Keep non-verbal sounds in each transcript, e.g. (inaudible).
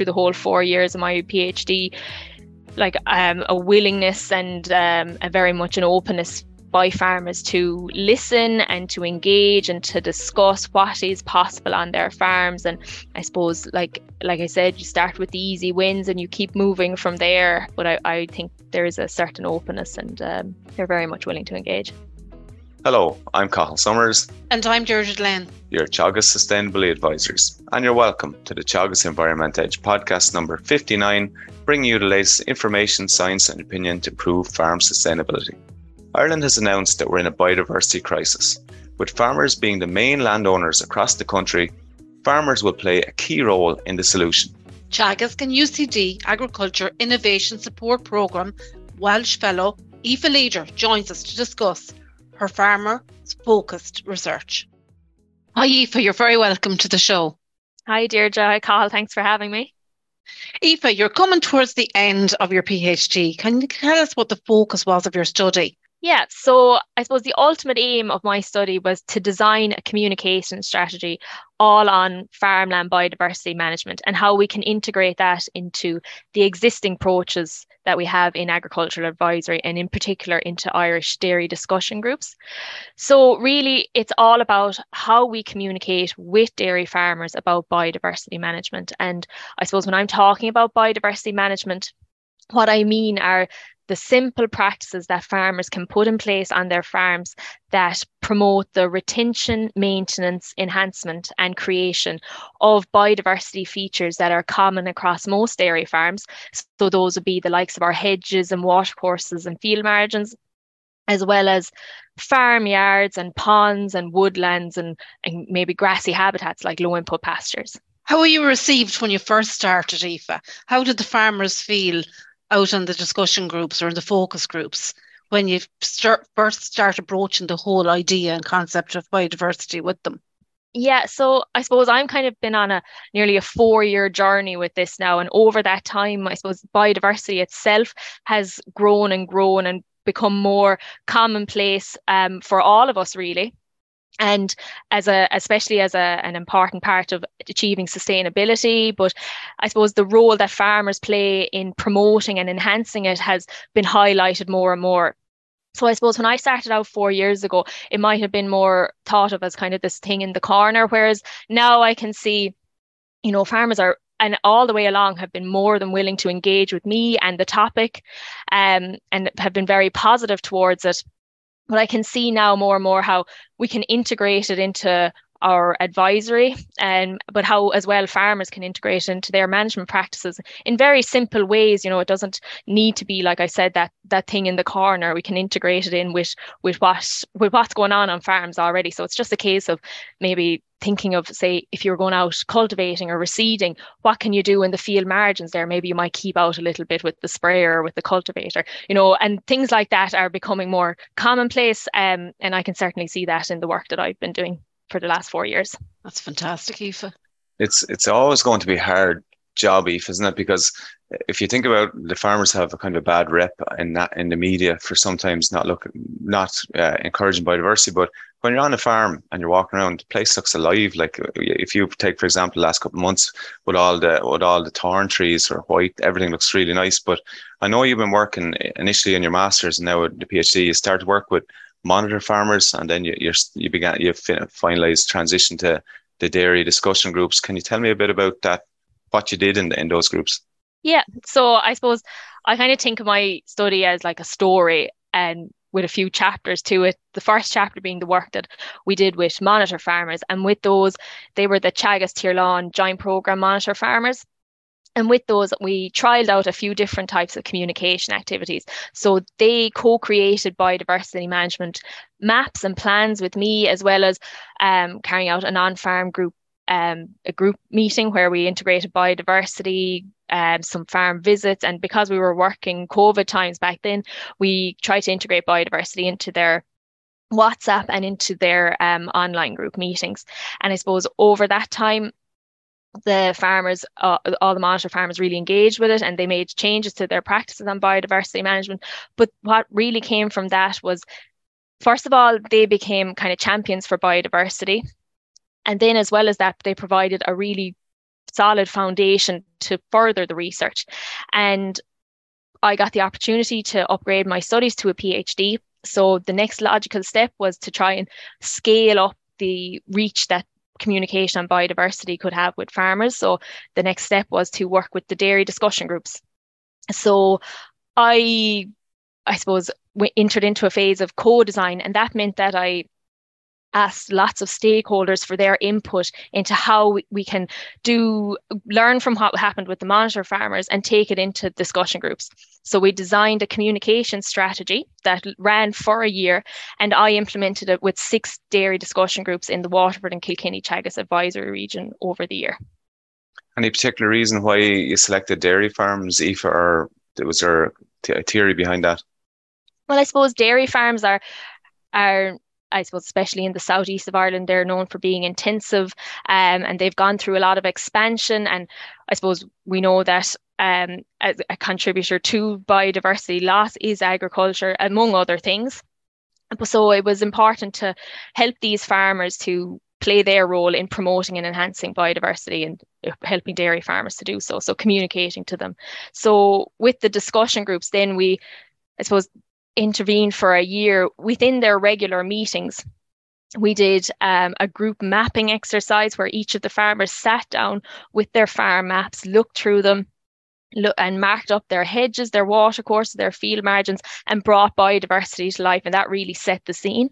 through the whole four years of my PhD, like um, a willingness and um, a very much an openness by farmers to listen and to engage and to discuss what is possible on their farms. And i suppose like like i said you start with the easy wins and you keep moving from there. But i, I think there is a certain openness and um, they're very much willing to engage Hello, I'm Cathal Summers. And I'm Deirdre Glenn. Your Teagasc Sustainability Advisors. And you're welcome to the Teagasc Environment Edge podcast number 59, bringing you the latest information, science, and opinion to improve farm sustainability. Ireland has announced that we're in a biodiversity crisis. With farmers being the main landowners across the country, farmers will play a key role in the solution. Teagasc and UCD Agriculture Innovation Support Programme Walsh Fellow Aoife Leader joins us to discuss her farmer focused research. Hi, Aoife, you're very welcome to the show. Hi, Deirdre. Hi, Cathal. Thanks for having me. Aoife, you're coming towards the end of your PhD. Can you tell us what the focus was of your study? Yeah, so I suppose the ultimate aim of my study was to design a communication strategy all on farmland biodiversity management and how we can integrate that into the existing approaches that we have in agricultural advisory and in particular into Irish dairy discussion groups. So really it's all about how we communicate with dairy farmers about biodiversity management and I suppose when I'm talking about biodiversity management what I mean are the simple practices that farmers can put in place on their farms that promote the retention, maintenance, enhancement, and creation of biodiversity features that are common across most dairy farms. So, those would be the likes of our hedges and watercourses and field margins, as well as farmyards and ponds and woodlands and, and maybe grassy habitats like low input pastures. How were you received when you first started, Aoife? How did the farmers feel out on the discussion groups or in the focus groups when you start, first start approaching the whole idea and concept of biodiversity with them? Yeah, so I suppose I'm kind of been on a nearly a four year journey with this now. And over that time, I suppose biodiversity itself has grown and grown and become more commonplace um, for all of us, really and as a especially as a, an important part of achieving sustainability but i suppose the role that farmers play in promoting and enhancing it has been highlighted more and more. So I suppose when I started out four years ago, it might have been more thought of as kind of this thing in the corner, whereas now I can see, you know, farmers are and all the way along have been more than willing to engage with me and the topic, um, and have been very positive towards it but I can see now more and more how we can integrate it into our advisory and but how as well farmers can integrate into their management practices in very simple ways. You know it doesn't need to be like i said that that thing in the corner. We can integrate it in with with what with what's going on on farms already. So it's just a case of maybe thinking of say if you're going out cultivating or reseeding what can you do in the field margins there? Maybe you might keep out a little bit with the sprayer or with the cultivator you know and things like that are becoming more commonplace um, and i can certainly see that in the work that i've been doing for the last four years that's fantastic Aoife. it's it's always going to be hard job Eve, isn't it because if you think about the farmers have a kind of a bad rep in that in the media for sometimes not look not uh, encouraging biodiversity but when you're on a farm and you're walking around, the place looks alive. Like if you take, for example, the last couple of months with all the with all the thorn trees or white, everything looks really nice. But I know you've been working initially in your masters and now at the PhD. You started work with monitor farmers, and then you you you began you finalized transition to the dairy discussion groups. Can you tell me a bit about that? What you did in in those groups? Yeah, so I suppose I kind of think of my study as like a story, and with a few chapters to it. The first chapter being the work that we did with monitor farmers. And with those, they were the Tír Lán joint program monitor farmers. And with those, we trialed out a few different types of communication activities. So they co created biodiversity management maps and plans with me, as well as um, carrying out a non farm group um, a group meeting where we integrated biodiversity, um, some farm visits, and because we were working COVID times back then, we tried to integrate biodiversity into their WhatsApp and into their um, online group meetings. And I suppose over that time, the farmers, uh, all the monitor farmers really engaged with it and they made changes to their practices on biodiversity management. But what really came from that was, first of all, they became kind of champions for biodiversity. And then, as well as that, they provided a really solid foundation to further the research. And I got the opportunity to upgrade my studies to a PhD. So the next logical step was to try and scale up the reach that communication on biodiversity could have with farmers. So the next step was to work with the dairy discussion groups. So I, I suppose, entered into a phase of co-design, and that meant that I asked lots of stakeholders for their input into how we can do learn from what happened with the monitor farmers and take it into discussion groups. So we designed a communication strategy that ran for a year and i implemented it with six dairy discussion groups in the waterford and kilkenny teagasc advisory region over the year. Any particular reason why you selected dairy farms if or was there a theory behind that? Well i suppose dairy farms are are I suppose, especially in the southeast of Ireland, they're known for being intensive um, and they've gone through a lot of expansion. And I suppose we know that um, a, a contributor to biodiversity loss is agriculture, among other things. So it was important to help these farmers to play their role in promoting and enhancing biodiversity and helping dairy farmers to do so. So communicating to them. So with the discussion groups, then we, I suppose, intervened for a year within their regular meetings. We did um, a group mapping exercise where each of the farmers sat down with their farm maps, looked through them, look, and marked up their hedges, their watercourses, their field margins, and brought biodiversity to life. And that really set the scene.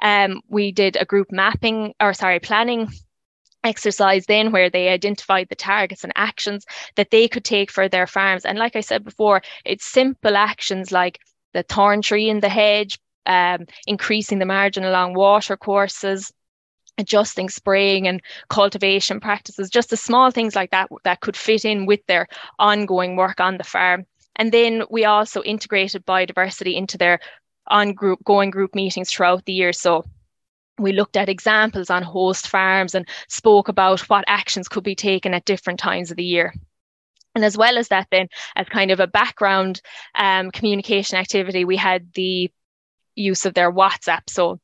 Um, we did a group mapping, or sorry, planning exercise then where they identified the targets and actions that they could take for their farms. And like I said before, it's simple actions like the thorn tree in the hedge, um, increasing the margin along water courses, adjusting spraying and cultivation practices, just the small things like that that could fit in with their ongoing work on the farm. And then we also integrated biodiversity into their on group going group meetings throughout the year. So we looked at examples on host farms and spoke about what actions could be taken at different times of the year. And as well as that, then, as kind of a background um, communication activity, we had the use of their WhatsApp. So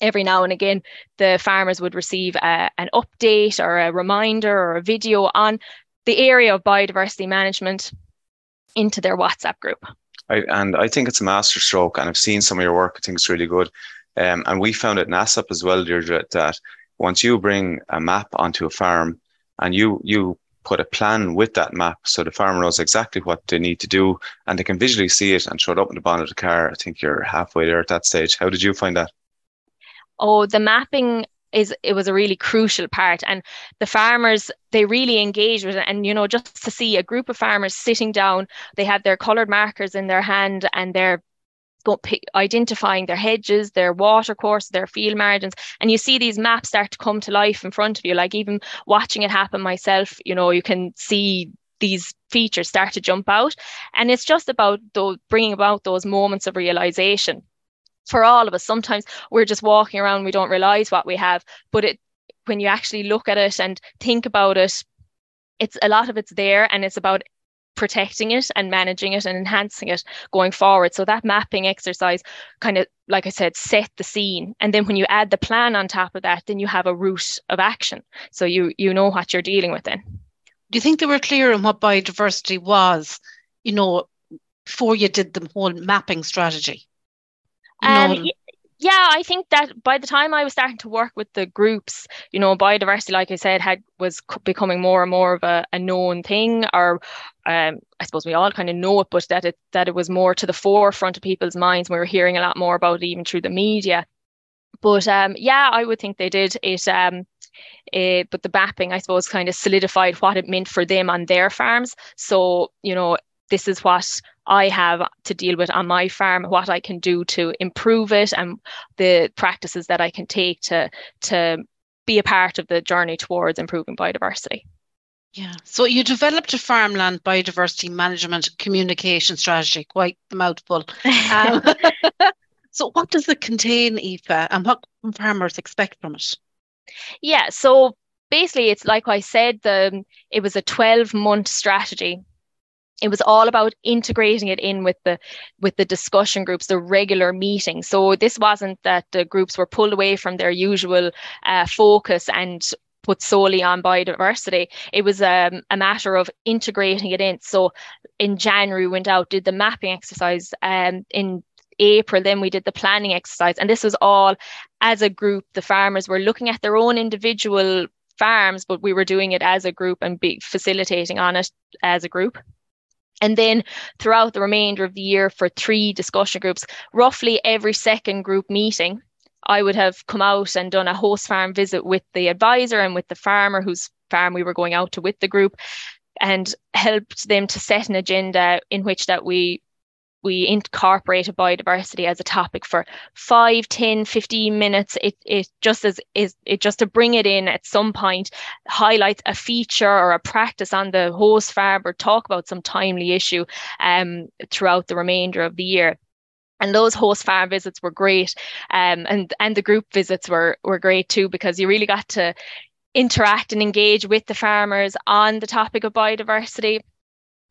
every now and again, the farmers would receive a, an update or a reminder or a video on the area of biodiversity management into their WhatsApp group. I, and I think it's a masterstroke, and I've seen some of your work. I think it's really good. Um, and we found at ASSAP as well, Deirdre, that once you bring a map onto a farm and you you put a plan with that map so the farmer knows exactly what they need to do and they can visually see it and show it up in the bonnet of the car. I think you're halfway there at that stage. How did you find that? Oh, the mapping is it was a really crucial part and the farmers they really engage with it and you know just to see a group of farmers sitting down they have their colored markers in their hand and they're identifying their hedges, their water course, their field margins, and you see these maps start to come to life in front of you. Like even watching it happen myself, you know, you can see these features start to jump out, and it's just about those, bringing about those moments of realization. For all of us, sometimes we're just walking around, we don't realize what we have, but it when you actually look at it and think about it, it's a lot of it's there, and it's about protecting it and managing it and enhancing it going forward. So that mapping exercise kind of, like I said, set the scene. And then when you add the plan on top of that, then you have a route of action. So you you know what you're dealing with then. Do you think they were clear on what biodiversity was, you know, before you did the whole mapping strategy? Um, yeah, I think that by the time I was starting to work with the groups, you know, biodiversity, like I said, had was becoming more and more of a, a known thing, or um, I suppose we all kind of know it, but that it that it was more to the forefront of people's minds. We were hearing a lot more about it even through the media. But um, yeah, I would think they did it. Um, it, but the mapping, I suppose, kind of solidified what it meant for them on their farms. So you know, this is what I have to deal with on my farm, what I can do to improve it, and the practices that I can take to to be a part of the journey towards improving biodiversity. Yeah. So you developed a farmland biodiversity management communication strategy, quite the mouthful. Um, (laughs) so what does it contain, Aoife, and what can farmers expect from it? Yeah. So basically it's like I said, the it was a 12 month strategy it was all about integrating it in with the with the discussion groups the regular meetings so this wasn't that the groups were pulled away from their usual uh, focus and put solely on biodiversity. It was um, a matter of integrating it in. So in January, we went out, did the mapping exercise. Um, in April, then we did the planning exercise. And this was all as a group. The farmers were looking at their own individual farms, but we were doing it as a group and be facilitating on it as a group. And then throughout the remainder of the year for three discussion groups, roughly every second group meeting, I would have come out and done a host farm visit with the advisor and with the farmer whose farm we were going out to with the group and helped them to set an agenda in which that we we incorporated biodiversity as a topic for 5 10 15 minutes. It, it just as is it just to bring it in at some point highlight a feature or a practice on the host farm or talk about some timely issue um, throughout the remainder of the year. And those host farm visits were great um, and and the group visits were were great too because you really got to interact and engage with the farmers on the topic of biodiversity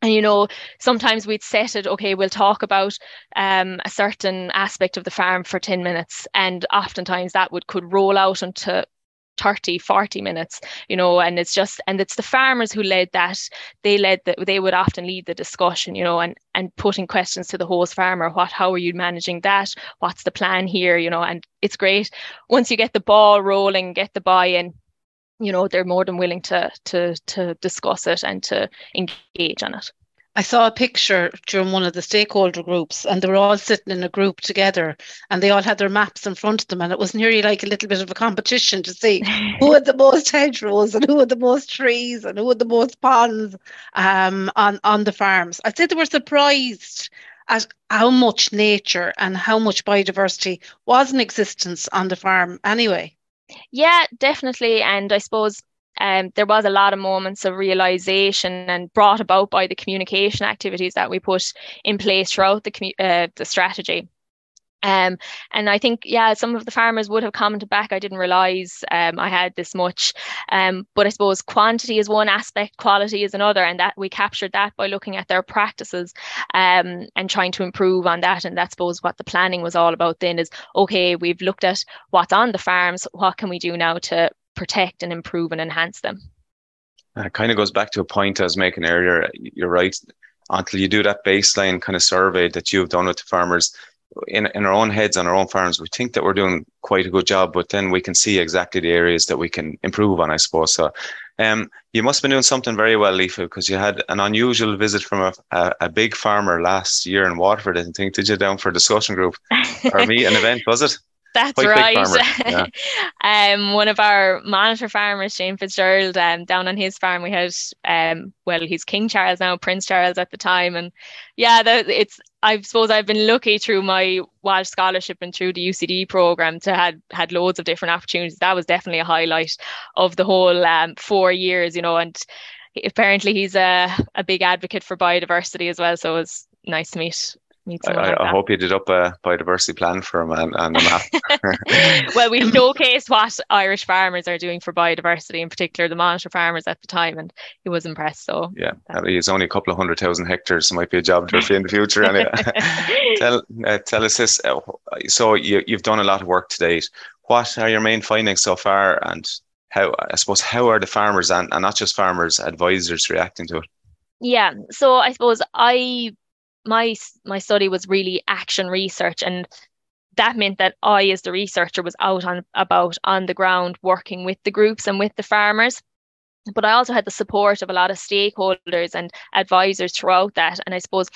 and you know sometimes we'd set it okay we'll talk about um, a certain aspect of the farm for 10 minutes and oftentimes that would could roll out into 30 40 minutes you know and it's just and it's the farmers who led that. They led that they would often lead the discussion you know and and putting questions to the host farmer what how are you managing that? What's the plan here? You know and it's great. Once you get the ball rolling get the buy-in you know they're more than willing to to to discuss it and to engage on it I saw a picture during one of the stakeholder groups, and they were all sitting in a group together, and they all had their maps in front of them, and it was nearly like a little bit of a competition to see (laughs) who had the most hedgerows and who had the most trees and who had the most ponds um, on on the farms. I'd say they were surprised at how much nature and how much biodiversity was in existence on the farm. Anyway. Yeah, definitely, and I suppose um, there was a lot of moments of realization and brought about by the communication activities that we put in place throughout the uh, the strategy. Um, and I think, yeah, some of the farmers would have commented back, I didn't realize um, I had this much. Um, but I suppose quantity is one aspect, quality is another, and that we captured that by looking at their practices um, and trying to improve on that. And that's suppose what the planning was all about then is okay, we've looked at what's on the farms, what can we do now to protect and improve and enhance them. It kind of goes back to a point I was making earlier. You're right. Until you do that baseline kind of survey that you've done with the farmers, in, in our own heads on our own farms, we think that we're doing quite a good job, but then we can see exactly the areas that we can improve on, I suppose. So um, you must have been doing something very well, Aoife, because you had an unusual visit from a, a, a, big farmer last year in Waterford, I think. Did you down for a discussion group (laughs) or meet an event, was it? That's Quite right. (laughs) Yeah. um, one of our monitor farmers, Shane Fitzgerald, um, down on his farm, we had, um, well, he's King Charles now, Prince Charles at the time, and yeah, the, it's. I suppose I've been lucky through my Walsh scholarship and through the UCD program to had had loads of different opportunities. That was definitely a highlight of the whole um, four years, you know, and apparently he's a, a big advocate for biodiversity as well. So it was nice to meet I, like I, hope you did up a biodiversity plan for him and, and map. (laughs) well, we showcased what Irish farmers are doing for biodiversity, in particular the monitor farmers at the time, and he was impressed. So yeah, he's only a couple of hundred thousand hectares. So might be a job for you in the future. Anyway, (laughs) (laughs) tell uh, tell us this. Uh, so you you've done a lot of work to date. What are your main findings so far, and how I suppose how are the farmers and, and not just farmers advisors reacting to it? Yeah, so I suppose I my my study was really action research and that meant that I as the researcher was out on about on the ground working with the groups and with the farmers. But I also had the support of a lot of stakeholders and advisors throughout that. And I suppose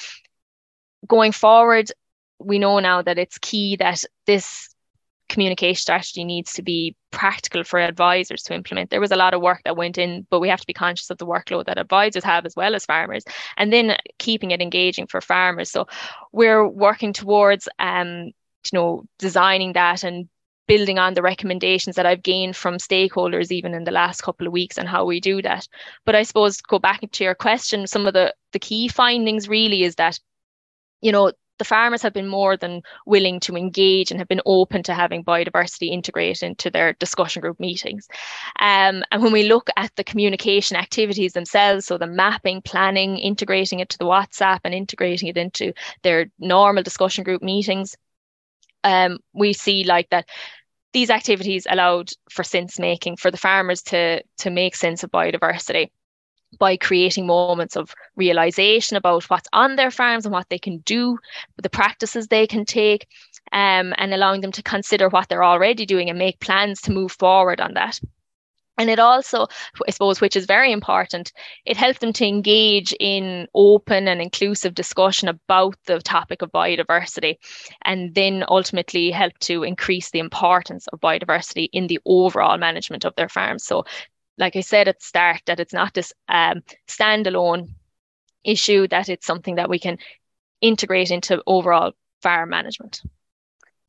going forward we know now that it's key that this communication strategy needs to be practical for advisors to implement. There was a lot of work that went in, but we have to be conscious of the workload that advisors have as well as farmers, and then keeping it engaging for farmers. So we're working towards, um, you know, designing that and building on the recommendations that I've gained from stakeholders even in the last couple of weeks and how we do that. But I suppose go back to your question, some of the the key findings really is that you know the farmers have been more than willing to engage and have been open to having biodiversity integrated into their discussion group meetings. Um, and when we look at the communication activities themselves, so the mapping, planning, integrating it to the WhatsApp and integrating it into their normal discussion group meetings, um, we see like that these activities allowed for sense making for the farmers to to make sense of biodiversity by creating moments of realization about what's on their farms and what they can do, the practices they can take, um, and allowing them to consider what they're already doing and make plans to move forward on that. And it also, I suppose, which is very important, it helped them to engage in open and inclusive discussion about the topic of biodiversity, and then ultimately help to increase the importance of biodiversity in the overall management of their farms. So like I said at the start, that it's not this um, standalone issue, that it's something that we can integrate into overall farm management.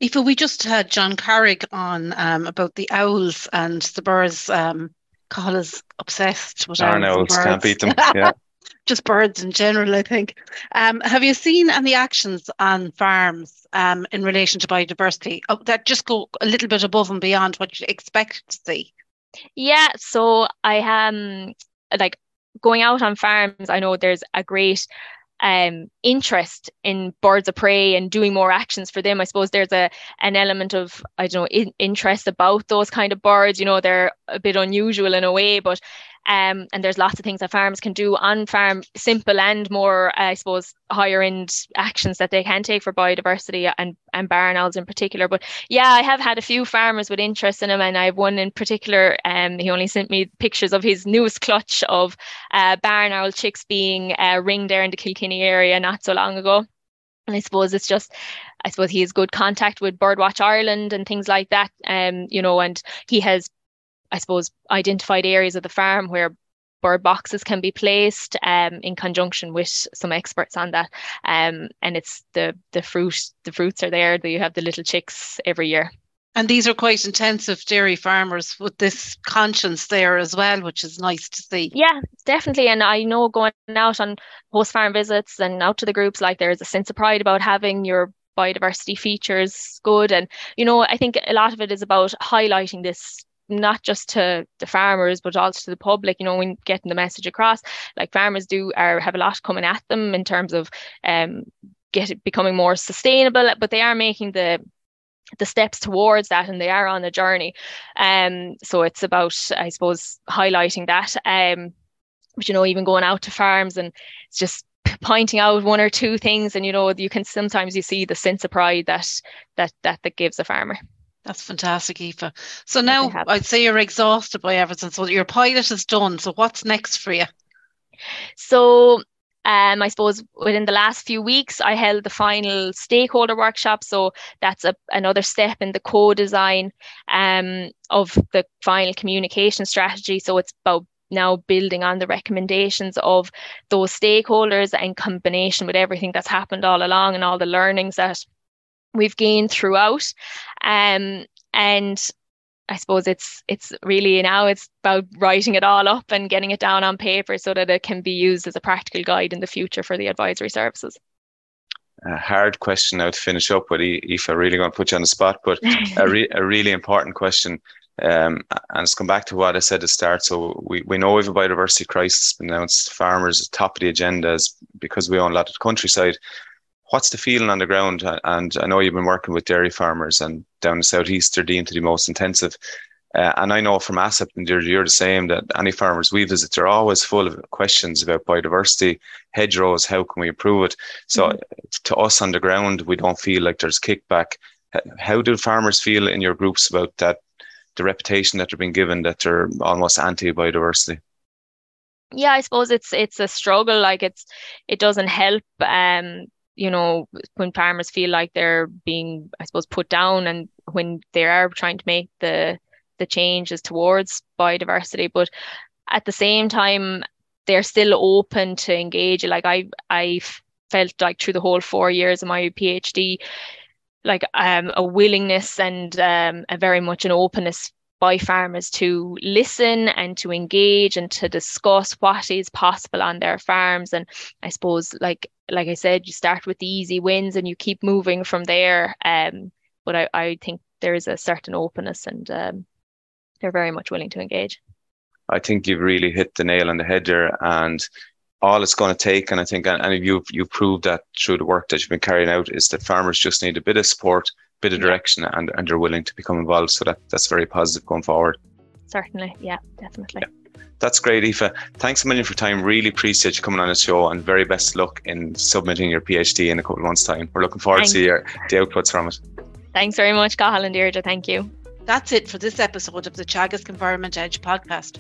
Aoife, we just had John Carrick on um, about the owls and the birds. Um, Cathal is obsessed with owls. owls can't beat them. (laughs) Yeah. just birds in general, I think. Um, have you seen any actions on farms um, in relation to biodiversity oh, that just go a little bit above and beyond what you expect to see? Yeah, so I am um, like going out on farms. I know there's a great um, interest in birds of prey and doing more actions for them. I suppose there's a an element of I don't know in, interest about those kind of birds. You know, they're a bit unusual in a way, but um, and there's lots of things that farms can do on farm, simple and more, I suppose, higher end actions that they can take for biodiversity and, and barn owls in particular. But yeah, I have had a few farmers with interest in them, and I have one in particular. Um, he only sent me pictures of his newest clutch of uh, barn owl chicks being uh, ringed there in the Kilkenny area not so long ago. And I suppose it's just, I suppose he has good contact with Birdwatch Ireland and things like that. Um, you know, and he has I suppose, identified areas of the farm where bird boxes can be placed um, in conjunction with some experts on that. Um, and it's the the fruit, the fruits are there. That you have the little chicks every year. And these are quite intensive dairy farmers with this conscience there as well, which is nice to see. Yeah, definitely. And I know going out on host farm visits and out to the groups, like there is a sense of pride about having your biodiversity features good. And, you know, I think a lot of it is about highlighting this not just to the farmers but also to the public you know when getting the message across like farmers do are have a lot coming at them in terms of um get becoming more sustainable but they are making the the steps towards that and they are on a journey. Um so it's about i suppose highlighting that um but you know even going out to farms and it's just pointing out one or two things and you know you can sometimes you see the sense of pride that that that that gives a farmer that's fantastic, Aoife. So now I'd say you're exhausted by everything. So your pilot is done. So what's next for you? So um, I suppose within the last few weeks, I held the final stakeholder workshop. So that's a, another step in the co-design um, of the final communication strategy. So it's about now building on the recommendations of those stakeholders in combination with everything that's happened all along and all the learnings that we've gained throughout. Um, and I suppose it's it's really now it's about writing it all up and getting it down on paper so that it can be used as a practical guide in the future for the advisory services. A hard question now to finish up with, if I really want to put you on the spot, but (laughs) a, re- a really important question. Um, and it's come back to what I said at the start. So we, we know we have a biodiversity crisis announced. Farmers top of the agenda is because we own a lot of the countryside what's the feeling on the ground? And I know you've been working with dairy farmers and down the southeast they're deemed to be most intensive. Uh, and I know from ASSAP, and you're, you're the same, that any farmers we visit, they're always full of questions about biodiversity, hedgerows, how can we improve it? So mm-hmm. to us on the ground, we don't feel like there's kickback. How do farmers feel in your groups about that, the reputation that they're being given that they're almost anti-biodiversity? Yeah, I suppose it's it's a struggle. Like it's it doesn't help. Um, you know, when farmers feel like they're being, I suppose, put down and when they are trying to make the the changes towards biodiversity. But at the same time, they're still open to engage. Like I I felt like through the whole four years of my PhD, like um, a willingness and um, a very much an openness by farmers to listen and to engage and to discuss what is possible on their farms. And I suppose, like like I said, you start with the easy wins and you keep moving from there. Um, but I, I think there is a certain openness and um, they're very much willing to engage. I think you've really hit the nail on the head there, and all it's going to take, and I think, and you've you proved that through the work that you've been carrying out, is that farmers just need a bit of support, bit of direction and, and they're willing to become involved. So that, that's very positive going forward. Certainly. Yeah, definitely. Yeah. That's great, Aoife. Thanks a million for time. Really appreciate you coming on the show and very best luck in submitting your PhD in a couple of months' time. We're looking forward Thanks. to see your, the outputs from it. Thanks very much, Cathal and Deirdre. Thank you. That's it for this episode of the Teagasc Environment Edge podcast.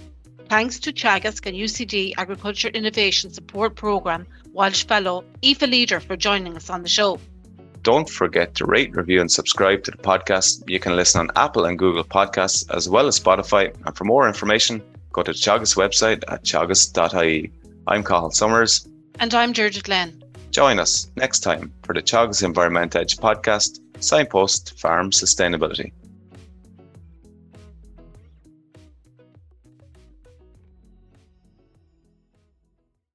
Thanks to Teagasc and UCD Agriculture Innovation Support Programme Walsh Fellow Aoife Leader for joining us on the show. Don't forget to rate, review, and subscribe to the podcast. You can listen on Apple and Google Podcasts as well as Spotify. And for more information, go to the Teagasc website at teagasc.ie. I'm Cathal Summers. And I'm Deirdre Glenn. Join us next time for the Teagasc Environment Edge podcast, Signpost Farm Sustainability.